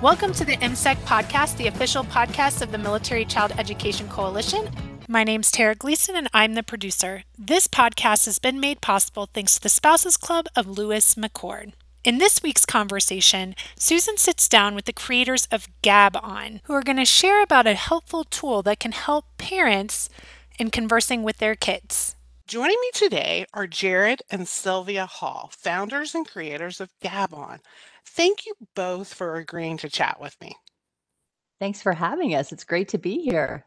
Welcome to the MCEC podcast, the official podcast of the Military Child Education Coalition. My name's Tara Gleason, and I'm the producer. This podcast has been made possible thanks to the Spouses Club of Lewis McChord. In this week's conversation, Susan sits down with the creators of GabOn, who are going to share about a helpful tool that can help parents in conversing with their kids. Joining me today are Jared and Sylvia Hall, founders and creators of GabOn. Thank you both for agreeing to chat with me. Thanks for having us. It's great to be here.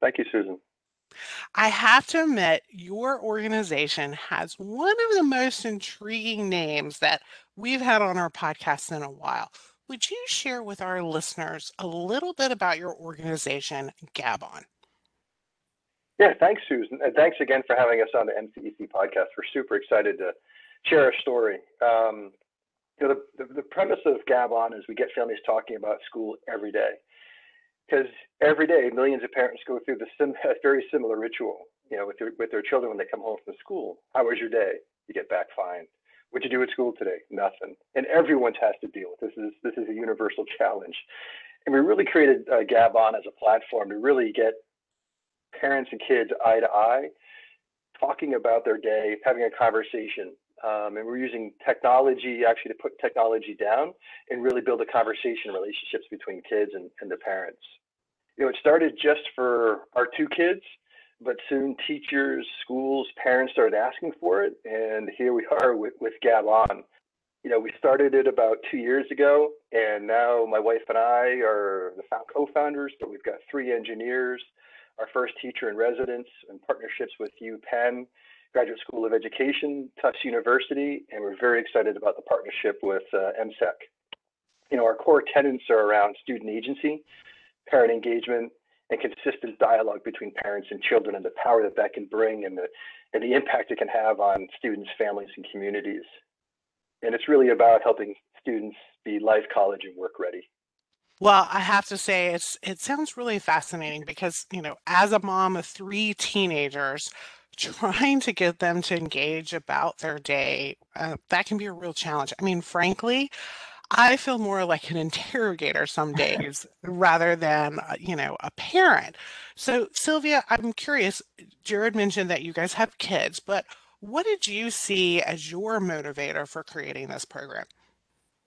Thank you, Susan. I have to admit, your organization has one of the most intriguing names that we've had on our podcast in a while. Would you share with our listeners a little bit about your organization, GabOn? Yeah, thanks, Susan. And thanks again for having us on the MCEC podcast. We're super excited to share our story. Um, you know, the, the, the premise of GabOn is we get families talking about school every day. Because every day, millions of parents go through the sim- very similar ritual, you know, with their, with their children when they come home from school. How was your day? You get back fine. What'd you do at school today? Nothing. And everyone has to deal with this. Is this is a universal challenge, and we really created uh, GabOn as a platform to really get parents and kids eye to eye, talking about their day, having a conversation. Um, and we're using technology actually to put technology down and really build a conversation relationships between kids and, and the parents. You know, it started just for our two kids, but soon teachers, schools, parents started asking for it. And here we are with, with GabOn. You know, we started it about two years ago, and now my wife and I are the co-founders, but we've got three engineers, our first teacher in residence and partnerships with UPenn, Graduate School of Education, Tufts University, and we're very excited about the partnership with uh, MCEC. You know, our core tenets are around student agency, parent engagement, and consistent dialogue between parents and children and the power that that can bring and the, and the impact it can have on students, families, and communities. And it's really about helping students be life, college, and work ready. Well, I have to say it's it sounds really fascinating because, you know, as a mom of three teenagers, trying to get them to engage about their day, uh, that can be a real challenge. I mean, frankly, I feel more like an interrogator some days rather than, uh, you know, a parent. So, Sylvia, I'm curious. Jared mentioned that you guys have kids, but what did you see as your motivator for creating this program?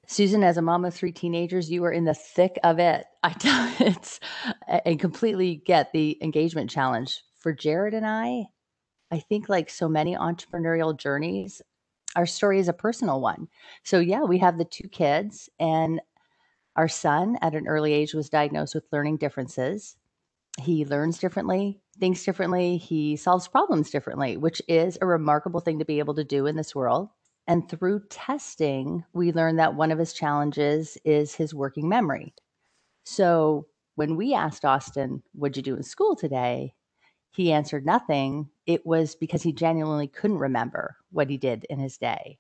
Susan, as a mom of three teenagers, you are in the thick of it. I tell it's and completely get the engagement challenge. For Jared and I, I think like so many entrepreneurial journeys, our story is a personal one. So yeah, we have the two kids and our son at an early age was diagnosed with learning differences. He learns differently, thinks differently, he solves problems differently, which is a remarkable thing to be able to do in this world. And through testing, we learned that one of his challenges is his working memory. So when we asked Austin, What'd you do in school today? He answered nothing. It was because he genuinely couldn't remember what he did in his day.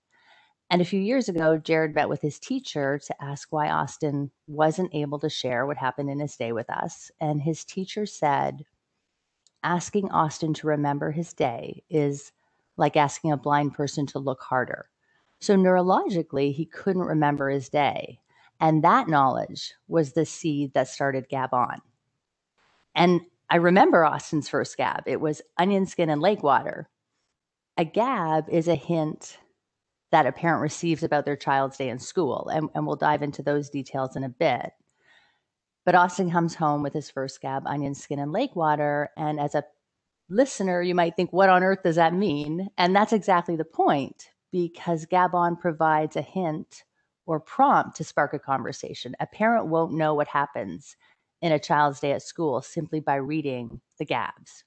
And a few years ago, Jared met with his teacher to ask why Austin wasn't able to share what happened in his day with us. And his teacher said, Asking Austin to remember his day is like asking a blind person to look harder. So neurologically, he couldn't remember his day. And that knowledge was the seed that started GabOn. And I remember Austin's first gab. It was onion skin and lake water. A gab is a hint that a parent receives about their child's day in school. And, and we'll dive into those details in a bit. But Austin comes home with his first gab, onion skin and lake water. And as a listener, you might think, what on earth does that mean? And that's exactly the point because GabOn provides a hint or prompt to spark a conversation. A parent won't know what happens in a child's day at school simply by reading the GABs.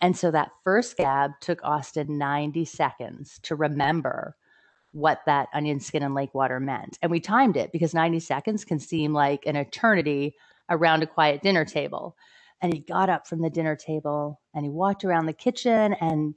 And so that first GAB took Austin 90 seconds to remember what that onion skin and lake water meant. And we timed it because 90 seconds can seem like an eternity around a quiet dinner table. And he got up from the dinner table and he walked around the kitchen and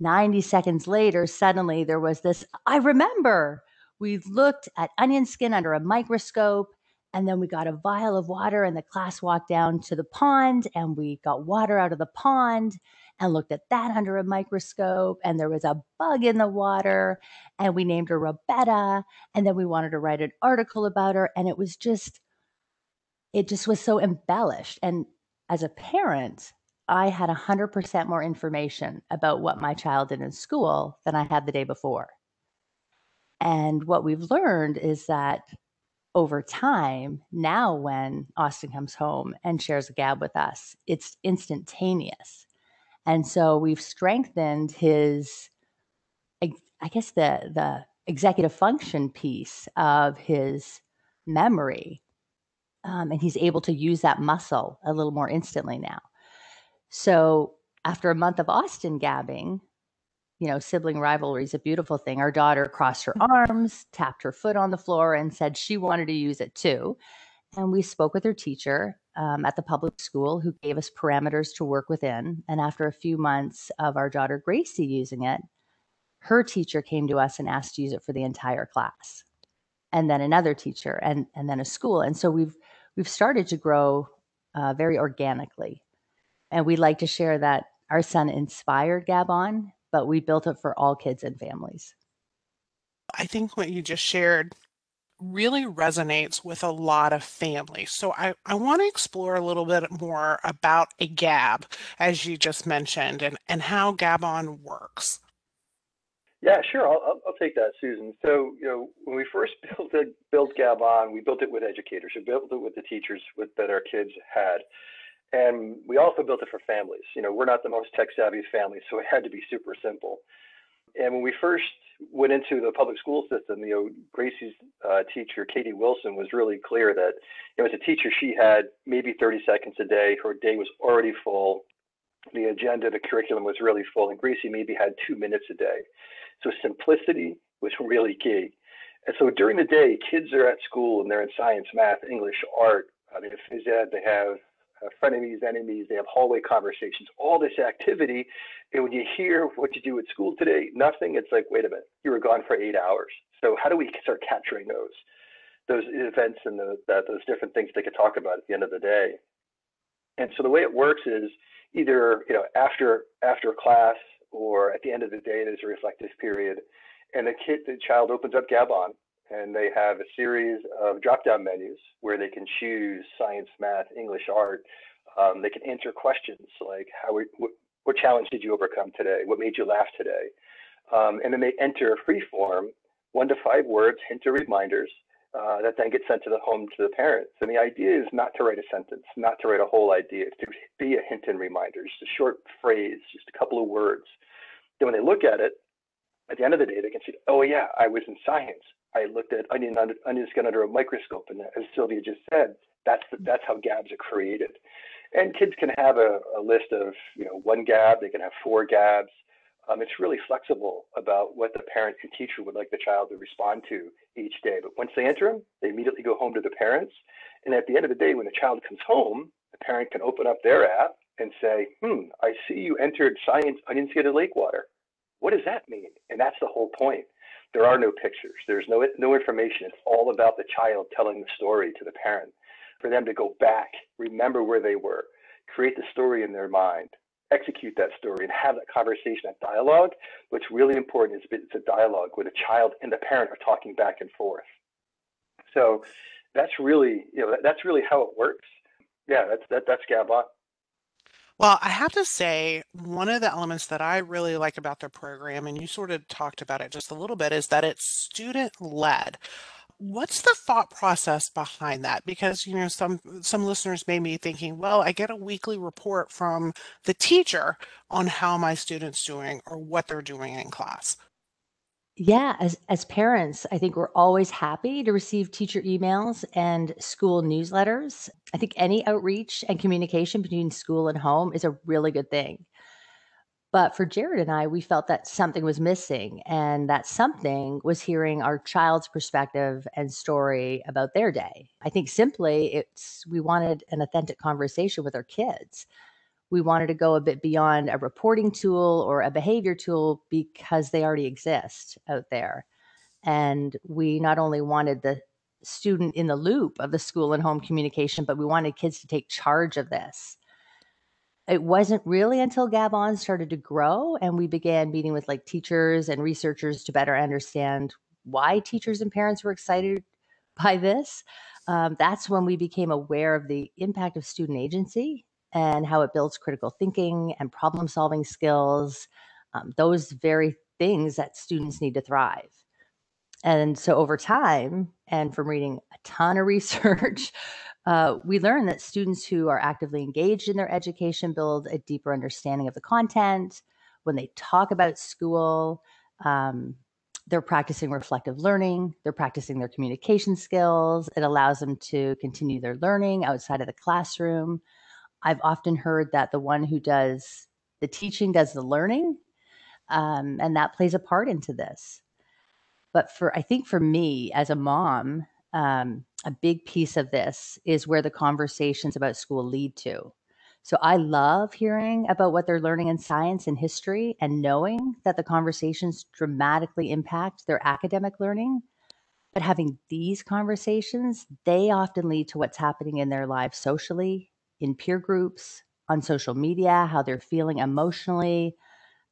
90 seconds later, suddenly there was this I remember we looked at onion skin under a microscope. And then we got a vial of water, and the class walked down to the pond, and we got water out of the pond and looked at that under a microscope. And there was a bug in the water, and we named her Roberta. And then we wanted to write an article about her. And it was just it just was so embellished. And as a parent, I had 100% more information about what my child did in school than I had the day before. And what we've learned is that over time, now when Austin comes home and shares a gab with us, it's instantaneous. And so we've strengthened his, I guess, the, the executive function piece of his memory. Um, and he's able to use that muscle a little more instantly now. So after a month of Austin gabbing, you know, sibling rivalry is a beautiful thing. Our daughter crossed her arms, tapped her foot on the floor, and said she wanted to use it too. And we spoke with her teacher um, at the public school who gave us parameters to work within. And after a few months of our daughter Gracie using it, her teacher came to us and asked to use it for the entire class. And then another teacher and, and then a school. And so we've we've started to grow uh, very organically. And we like to share that our son inspired GabOn but we built it for all kids and families. I think what you just shared really resonates with a lot of families. So I, I want to explore a little bit more about a GAB, as you just mentioned, and, and how GabOn works. Yeah, sure. I'll, I'll take that, Susan. So, you know, when we first built it, built GabOn, we built it with educators. We built it with the teachers with, that our kids had. And we also built it for families. You know, we're not the most tech savvy family, so it had to be super simple. And when we first went into the public school system, you know, Gracie's uh, teacher, Katie Wilson, was really clear that, you know, as a teacher, she had maybe 30 seconds a day. Her day was already full. The agenda, the curriculum was really full, and Gracie maybe had two minutes a day. So simplicity was really key. And so during the day, kids are at school and they're in science, math, English, art. I mean, phys ed, they have Uh, frenemies, enemies, they have hallway conversations, all this activity. And when you hear what you do at school today, nothing, it's like, wait a minute, you were gone for eight hours. So how do we start capturing those? those events and the, that, those different things they could talk about at the end of the day. And so the way it works is either you know after after class or at the end of the day there's a reflective period, and the kid the child opens up GabOn and they have a series of drop-down menus where they can choose science, math, English, art. Um, they can answer questions like how what, what, challenge did you overcome today? What made you laugh today? Um, and then they enter a free form, one to five words, hint or reminders uh, that then get sent to the home to the parents. And the idea is not to write a sentence, not to write a whole idea, to be a hint and reminder, just a short phrase, just a couple of words. Then when they look at it, at the end of the day, they can see, oh yeah, I was in science. I looked at onion under, onion skin under a microscope, and as Sylvia just said, that's the, that's how GABs are created. And kids can have a, a list of you know one GAB, they can have four GABs. Um, it's really flexible about what the parent and teacher would like the child to respond to each day. But once they enter them, they immediately go home to the parents. And at the end of the day, when the child comes home, the parent can open up their app and say, "Hmm, I see you entered science onion skin and lake water. What does that mean?" And that's the whole point. There are no pictures. There's no no information. It's all about the child telling the story to the parent. For them to go back, remember where they were, create the story in their mind, execute that story, and have that conversation, that dialogue. What's really important is it's a dialogue where the child and the parent are talking back and forth. So that's really you know that's really how it works. Yeah, that's that, that's GabOn. Well, I have to say, one of the elements that I really like about their program, and you sort of talked about it just a little bit, is that it's student led. What's the thought process behind that? Because you know some some listeners may be thinking, well, I get a weekly report from the teacher on how my students doing or what they're doing in class. Yeah, as as parents, I think we're always happy to receive teacher emails and school newsletters. I think any outreach and communication between school and home is a really good thing. But for Jared and I, we felt that something was missing, and that something was hearing our child's perspective and story about their day. I think simply it's we wanted an authentic conversation with our kids we wanted to go a bit beyond a reporting tool or a behavior tool because they already exist out there. And we not only wanted the student in the loop of the school and home communication, but we wanted kids to take charge of this. It wasn't really until GabOn started to grow and we began meeting with like teachers and researchers to better understand why teachers and parents were excited by this. Um, that's when we became aware of the impact of student agency and how it builds critical thinking and problem solving skills, um, those very things that students need to thrive. And so over time, and from reading a ton of research, uh, we learn that students who are actively engaged in their education build a deeper understanding of the content. When they talk about school, um, they're practicing reflective learning, they're practicing their communication skills. It allows them to continue their learning outside of the classroom. I've often heard that the one who does the teaching does the learning, um, and that plays a part into this. But for I think for me as a mom, um, a big piece of this is where the conversations about school lead to. So I love hearing about what they're learning in science and history and knowing that the conversations dramatically impact their academic learning. But having these conversations, they often lead to what's happening in their lives socially, in peer groups, on social media, how they're feeling emotionally,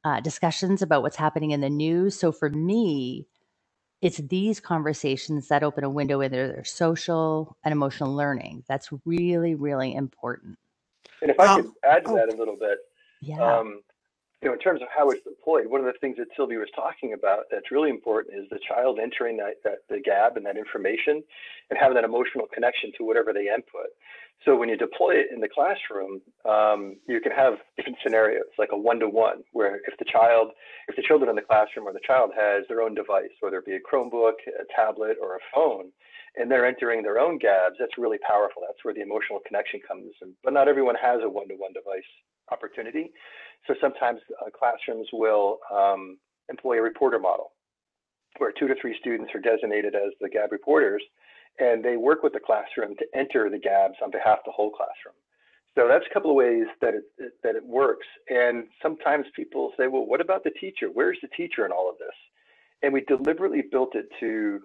uh, discussions about what's happening in the news. So for me, it's these conversations that open a window into their social and emotional learning. That's really, really important. And if I um, could add to oh, that a little bit, yeah. Um, you know, in terms of how it's deployed, one of the things that Sylvia was talking about that's really important is the child entering that, that the gab and that information and having that emotional connection to whatever they input. So when you deploy it in the classroom, um, you can have different scenarios, like a one-to-one, where if the child, if the children in the classroom or the child has their own device, whether it be a Chromebook, a tablet, or a phone, and they're entering their own gabs, that's really powerful. That's where the emotional connection comes. In. But not everyone has a one-to-one device opportunity. So sometimes uh, classrooms will um, employ a reporter model, where two to three students are designated as the gab reporters, and they work with the classroom to enter the gabs on behalf of the whole classroom. So that's a couple of ways that it, that it works. And sometimes people say, well, what about the teacher? Where's the teacher in all of this? And we deliberately built it to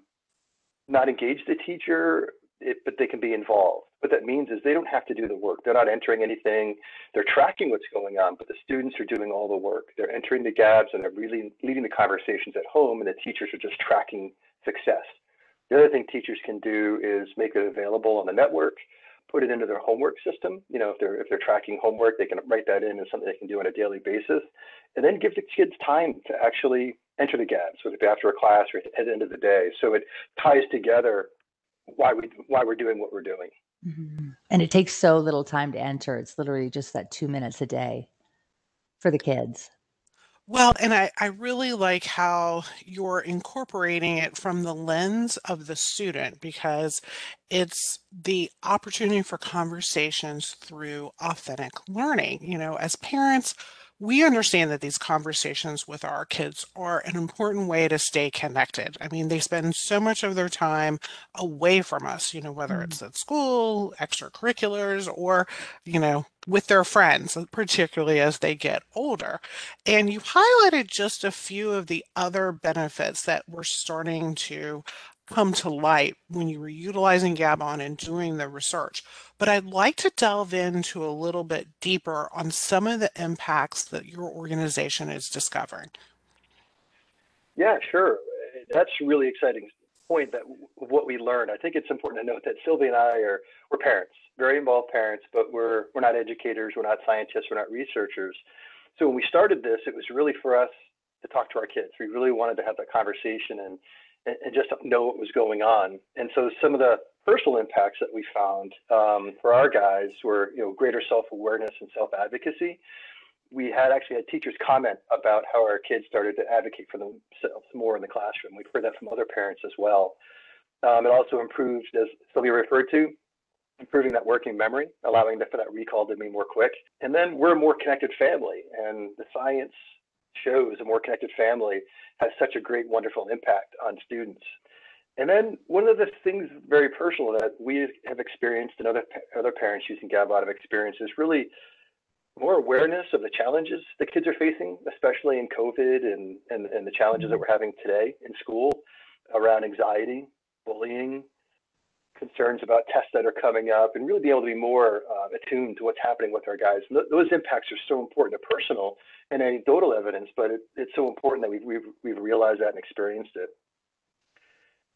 not engage the teacher, it, but they can be involved. What that means is they don't have to do the work. They're not entering anything. They're tracking what's going on, but the students are doing all the work. They're entering the gabs and they're really leading the conversations at home, and the teachers are just tracking success. The other thing teachers can do is make it available on the network, put it into their homework system. You know, if they're if they're tracking homework, they can write that in as something they can do on a daily basis, and then give the kids time to actually enter the gabs, whether it be after a class or at the end of the day. So it ties together why we why we're doing what we're doing. Mm-hmm. And it takes so little time to enter. It's literally just that two minutes a day for the kids. Well, and I, I really like how you're incorporating it from the lens of the student because it's the opportunity for conversations through authentic learning. You know, as parents, we understand that these conversations with our kids are an important way to stay connected. I mean, they spend so much of their time away from us, you know, whether mm. it's at school, extracurriculars, or, you know, with their friends, particularly as they get older. And you highlighted just a few of the other benefits that we're starting to come to light when you were utilizing GabOn and doing the research. But I'd like to delve into a little bit deeper on some of the impacts that your organization is discovering. Yeah, sure. That's really exciting point that what we learned. I think it's important to note that Sylvia and I are we're parents, very involved parents, but we're we're not educators, we're not scientists, we're not researchers. So when we started this, it was really for us to talk to our kids. We really wanted to have that conversation and and, just know what was going on. And so some of the personal impacts that we found um, for our guys were, you know, greater self-awareness and self-advocacy. We had actually had teachers comment about how our kids started to advocate for themselves more in the classroom. We've heard that from other parents as well. Um, it also improved, as Sylvia referred to, improving that working memory, allowing for that recall to be more quick. And then we're a more connected family, and the science shows a more connected family has such a great, wonderful impact on students. And then one of the things very personal that we have experienced and other other parents using GabOn have experienced is really more awareness of the challenges the kids are facing, especially in COVID and, and, and the challenges that we're having today in school around anxiety, bullying, concerns about tests that are coming up and really be able to be more uh, attuned to what's happening with our guys. Th- those impacts are so important to personal and anecdotal evidence, but it, it's so important that we've, we've, we've realized that and experienced it.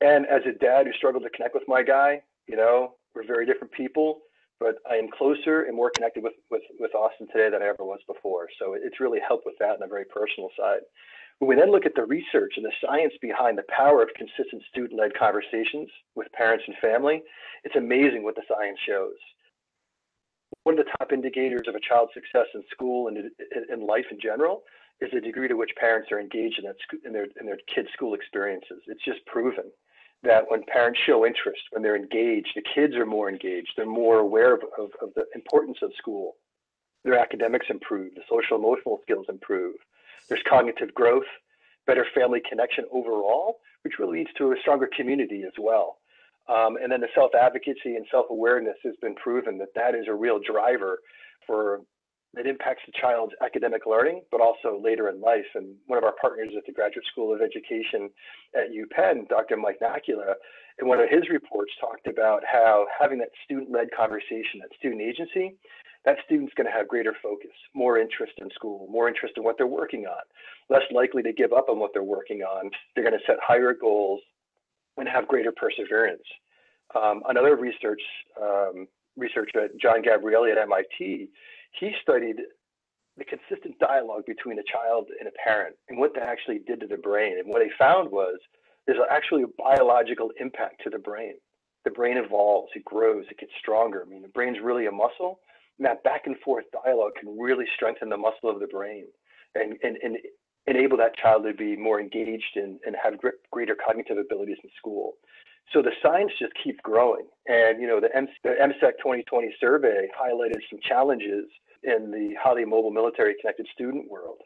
And as a dad who struggled to connect with my guy, you know, we're very different people, but I am closer and more connected with, with, with Austin today than I ever was before. So it's really helped with that on a very personal side. When we then look at the research and the science behind the power of consistent student led conversations with parents and family, it's amazing what the science shows. One of the top indicators of a child's success in school and in life in general is the degree to which parents are engaged in, that, in, their, in their kids' school experiences. It's just proven that when parents show interest, when they're engaged, the kids are more engaged, they're more aware of, of, of the importance of school. Their academics improve, the social emotional skills improve, there's cognitive growth, better family connection overall, which really leads to a stronger community as well. Um, and then the self advocacy and self awareness has been proven that that is a real driver for that impacts the child's academic learning, but also later in life. And one of our partners at the Graduate School of Education at UPenn, Dr. Mike Nakkula, in one of his reports talked about how having that student-led conversation, that student agency, that student's going to have greater focus, more interest in school, more interest in what they're working on, less likely to give up on what they're working on. They're going to set higher goals and have greater perseverance. Um, another research um, researcher, John Gabrieli at MIT, he studied the consistent dialogue between a child and a parent and what that actually did to the brain. And what he found was there's actually a biological impact to the brain. The brain evolves, it grows, it gets stronger. I mean, the brain's really a muscle, and that back and forth dialogue can really strengthen the muscle of the brain and, and, and enable that child to be more engaged and, and have greater cognitive abilities in school. So the science just keeps growing. And, you know, the, the MCEC 2020 survey highlighted some challenges in the highly mobile military connected student world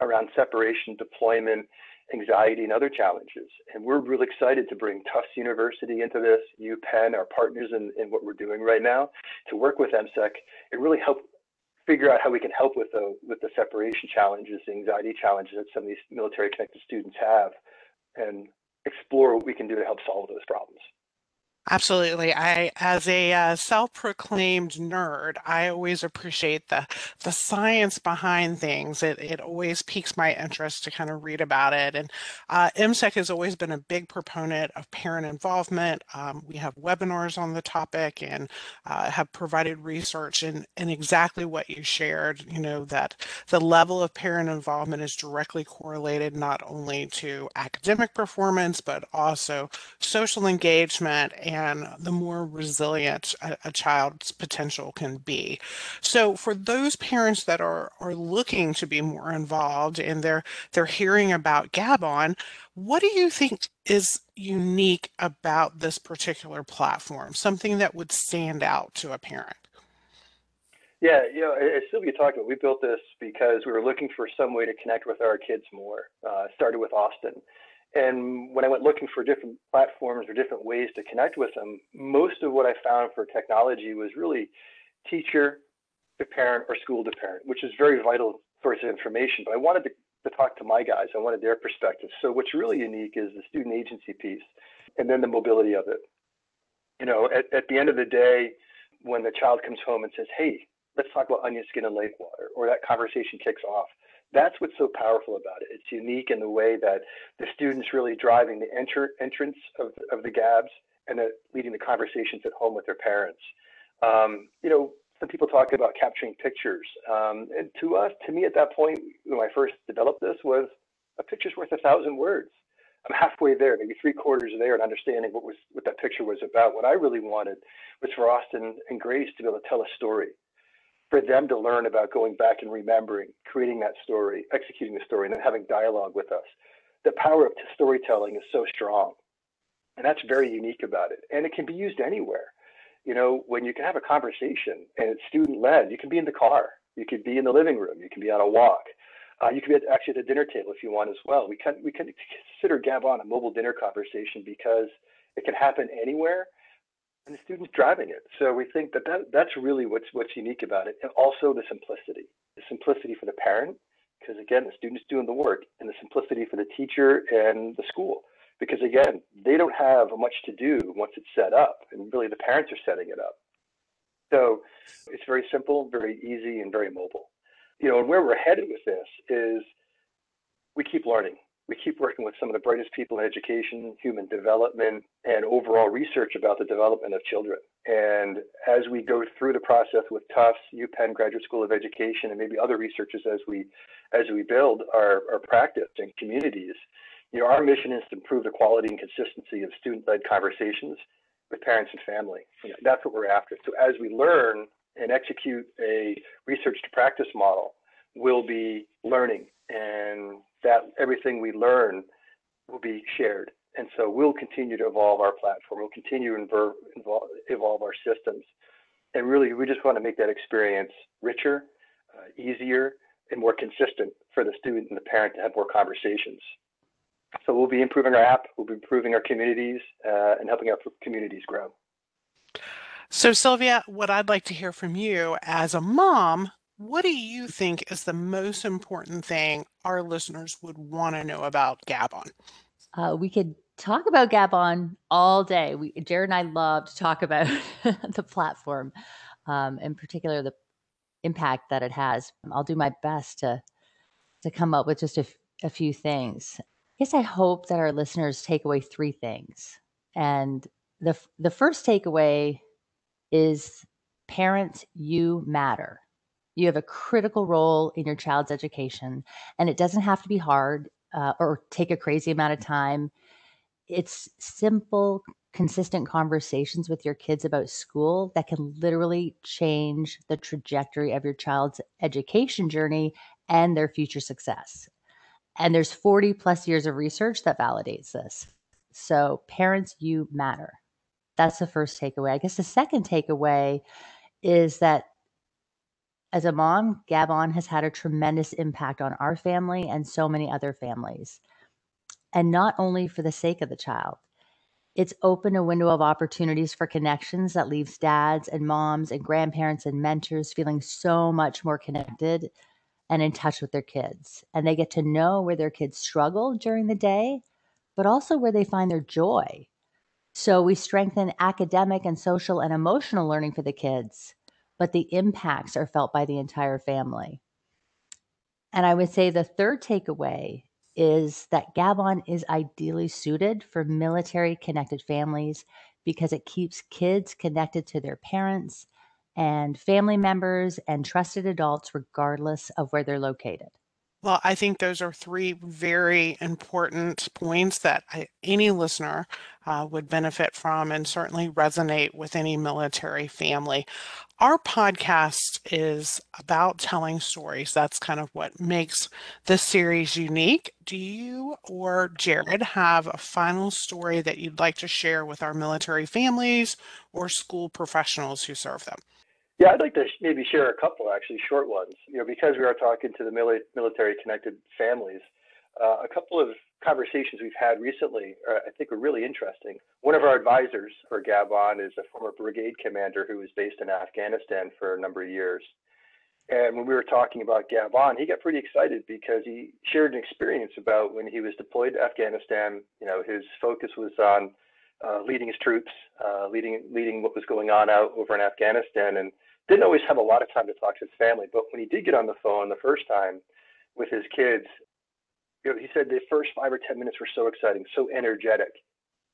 around separation, deployment, anxiety, and other challenges. And we're really excited to bring Tufts University into this, UPenn, our partners in, in what we're doing right now, to work with MCEC and really help figure out how we can help with the with the separation challenges, the anxiety challenges that some of these military connected students have, and explore what we can do to help solve those problems. Absolutely. I, as a uh, self-proclaimed nerd, I always appreciate the the science behind things. It it always piques my interest to kind of read about it. And uh, MCEC has always been a big proponent of parent involvement. Um, we have webinars on the topic and uh, have provided research in in exactly what you shared. You know that the level of parent involvement is directly correlated not only to academic performance but also social engagement and the more resilient a, a, child's potential can be. So for those parents that are are looking to be more involved and they're they're hearing about GabOn, what do you think is unique about this particular platform? Something that would stand out to a parent? Yeah, you know, as Sylvia talked about, we built this because we were looking for some way to connect with our kids more. Uh, started with Austin. And when I went looking for different platforms or different ways to connect with them, most of what I found for technology was really teacher to parent or school to parent, which is very vital source of information. But I wanted to, to talk to my guys. I wanted their perspective. So what's really unique is the student agency piece and then the mobility of it. You know, at, at the end of the day, when the child comes home and says, hey, let's talk about onion skin and lake water, or that conversation kicks off, that's what's so powerful about it. It's unique in the way that the students really driving the enter, entrance of, of the GABs and the, leading the conversations at home with their parents. Um, you know, some people talk about capturing pictures. Um, and to us, to me at that point, when I first developed this, was a picture's worth a thousand words. I'm halfway there, maybe three quarters there, and understanding what was what that picture was about. What I really wanted was for Austin and Grace to be able to tell a story, for them to learn about going back and remembering, creating that story, executing the story, and then having dialogue with us. The power of storytelling is so strong. And that's very unique about it. And it can be used anywhere. You know, when you can have a conversation and it's student led, you can be in the car, you could be in the living room, you can be on a walk. Uh, you can be at, actually at the dinner table if you want as well. We can we can consider GabOn a mobile dinner conversation because it can happen anywhere and the students driving it. So we think that, that that's really what's what's unique about it, and also the simplicity, the simplicity for the parent, because again, the student's doing the work, and the simplicity for the teacher and the school, because again, they don't have much to do once it's set up, and really the parents are setting it up. So it's very simple, very easy, and very mobile. You know, and where we're headed with this is we keep learning we keep working with some of the brightest people in education, human development, and overall research about the development of children. And as we go through the process with Tufts, UPenn Graduate School of Education, and maybe other researchers as we as we build our, our practice and communities, you know, our mission is to improve the quality and consistency of student-led conversations with parents and family. You know, that's what we're after. So as we learn and execute a research to practice model, we'll be learning and that everything we learn will be shared. And so we'll continue to evolve our platform. We'll continue to evolve, evolve our systems. And really, we just want to make that experience richer, uh, easier, and more consistent for the student and the parent to have more conversations. So we'll be improving our app, we'll be improving our communities, uh, and helping our communities grow. So, Sylvia, what I'd like to hear from you as a mom what do you think is the most important thing our listeners would want to know about GabOn? Uh, we could talk about GabOn all day. We, Jared and I love to talk about the platform, um, in particular the impact that it has. I'll do my best to to come up with just a, a few things. I guess I hope that our listeners take away three things. And the the first takeaway is parents, you matter. You have a critical role in your child's education, and it doesn't have to be hard uh, or take a crazy amount of time. It's simple, consistent conversations with your kids about school that can literally change the trajectory of your child's education journey and their future success. And there's 40 plus years of research that validates this. So, parents, you matter. That's the first takeaway. I guess the second takeaway is that as a mom, GabOn has had a tremendous impact on our family and so many other families. And not only for the sake of the child, it's opened a window of opportunities for connections that leaves dads and moms and grandparents and mentors feeling so much more connected and in touch with their kids. And they get to know where their kids struggle during the day, but also where they find their joy. So we strengthen academic and social and emotional learning for the kids but the impacts are felt by the entire family. And I would say the third takeaway is that GabOn is ideally suited for military connected families because it keeps kids connected to their parents and family members and trusted adults, regardless of where they're located. Well, I think those are three very important points that I, any listener uh, would benefit from and certainly resonate with any military family. Our podcast is about telling stories. That's kind of what makes this series unique. Do you or Jared have a final story that you'd like to share with our military families or school professionals who serve them? Yeah, I'd like to maybe share a couple actually short ones. You know, because we are talking to the military connected families, uh, a couple of conversations we've had recently are, I think are really interesting. One of our advisors for GabOn is a former brigade commander who was based in Afghanistan for a number of years. And when we were talking about GabOn, he got pretty excited because he shared an experience about when he was deployed to Afghanistan. You know, his focus was on uh, leading his troops, uh, leading leading what was going on out over in Afghanistan, and didn't always have a lot of time to talk to his family, but when he did get on the phone the first time with his kids, you know, he said the first five or ten minutes were so exciting, so energetic.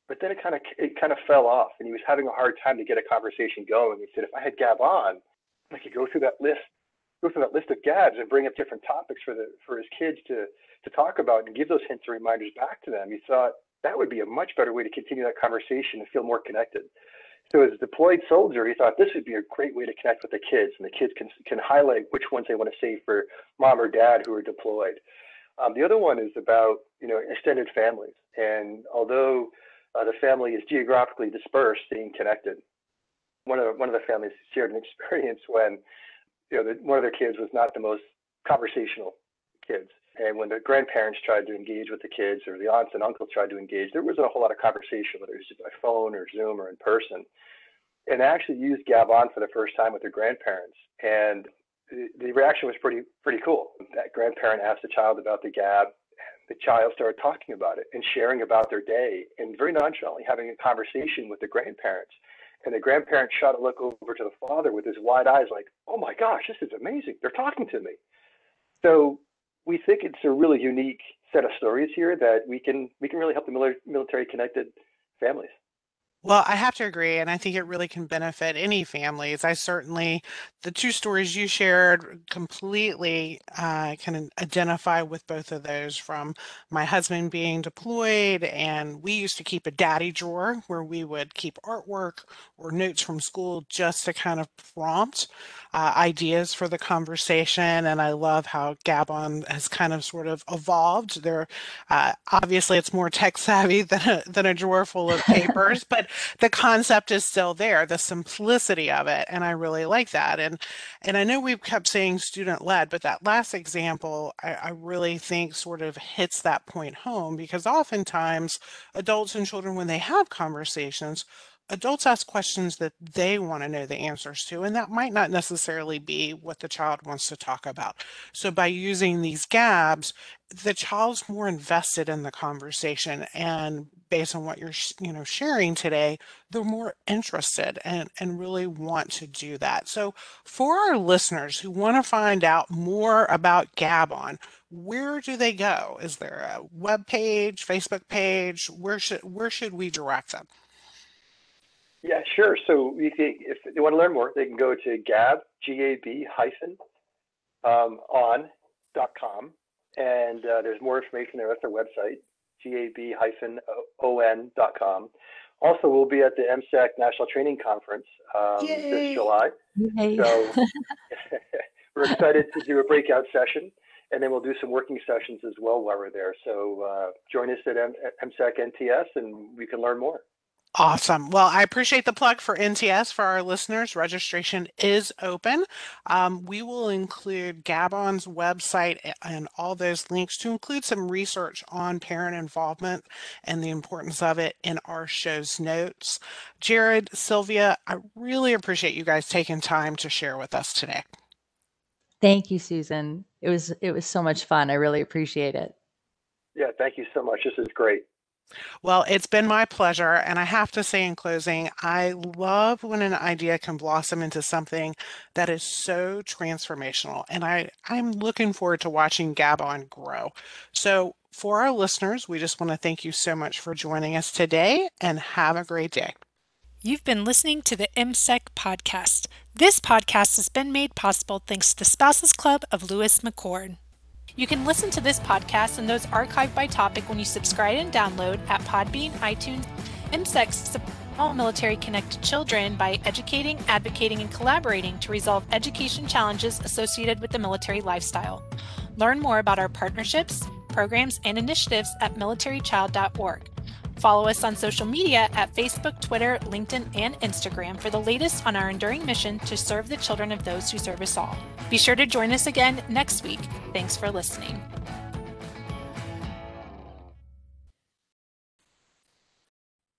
But then it kind of it kind of fell off, and he was having a hard time to get a conversation going. He said, if I had GabOn, I could go through that list, go through that list of Gabs and bring up different topics for the for his kids to to talk about and give those hints and reminders back to them. He thought that would be a much better way to continue that conversation and feel more connected. So as a deployed soldier, he thought this would be a great way to connect with the kids, and the kids can can highlight which ones they want to save for mom or dad who are deployed. Um, the other one is about you know extended families, and although uh, the family is geographically dispersed, staying connected. One of the, one of the families shared an experience when you know the, one of their kids was not the most conversational kids, and when the grandparents tried to engage with the kids or the aunts and uncles tried to engage, there wasn't a whole lot of conversation, whether it was by phone or Zoom or in person. And they actually used GabOn for the first time with their grandparents. And the, the reaction was pretty pretty cool. That grandparent asked the child about the Gab. The child started talking about it and sharing about their day and very nonchalantly having a conversation with the grandparents. And the grandparent shot a look over to the father with his wide eyes, like, oh my gosh, this is amazing. They're talking to me. So we think it's a really unique set of stories here that we can we can really help the military connected families. Well, I have to agree, and I think it really can benefit any families. I certainly, the two stories you shared completely uh, can identify with both of those from my husband being deployed, and we used to keep a daddy drawer where we would keep artwork or notes from school just to kind of prompt uh, ideas for the conversation. And I love how GabOn has kind of sort of evolved. There, uh, obviously, it's more tech savvy than a, than a drawer full of papers, but the concept is still there, the simplicity of it, and I really like that. And and I know we've kept saying student led, but that last example I, I really think sort of hits that point home because oftentimes adults and children, when they have conversations, adults ask questions that they want to know the answers to, and that might not necessarily be what the child wants to talk about. So by using these GABs, the child's more invested in the conversation and based on what you're you know sharing today they're more interested and and really want to do that. So for our listeners who want to find out more about GabOn where do they go? Is there a web page facebook page? Where should where should we direct them yeah, sure. So can, if they want to learn more, they can go to gab, G-A-B hyphen, um, on dot com. And uh, there's more information there. That's their website, gab hyphen on dot com. Also, we'll be at the MCEC National Training Conference um, this July. Yay. So we're excited to do a breakout session, and then we'll do some working sessions as well while we're there. So uh, join us at, M- at MCEC NTS, and we can learn more. Awesome. Well, I appreciate the plug for NTS for our listeners. Registration is open. Um, we will include GabOn's website and all those links to include some research on parent involvement and the importance of it in our show's notes. Jared, Sylvia, I really appreciate you guys taking time to share with us today. Thank you, Susan. It was it was so much fun. I really appreciate it. Yeah, thank you so much. This is great. Well, it's been my pleasure. And I have to say in closing, I love when an idea can blossom into something that is so transformational. And I, I'm looking forward to watching GabOn grow. So, for our listeners, we just want to thank you so much for joining us today and have a great day. You've been listening to the MCEC podcast. This podcast has been made possible thanks to the Spouses Club of Lewis McChord. You can listen to this podcast and those archived by topic when you subscribe and download at Podbean, iTunes, MCEC support military connected children by educating, advocating, and collaborating to resolve education challenges associated with the military lifestyle. Learn more about our partnerships, programs, and initiatives at militarychild.org. Follow us on social media at Facebook, Twitter, LinkedIn, and Instagram for the latest on our enduring mission to serve the children of those who serve us all. Be sure to join us again next week. Thanks for listening.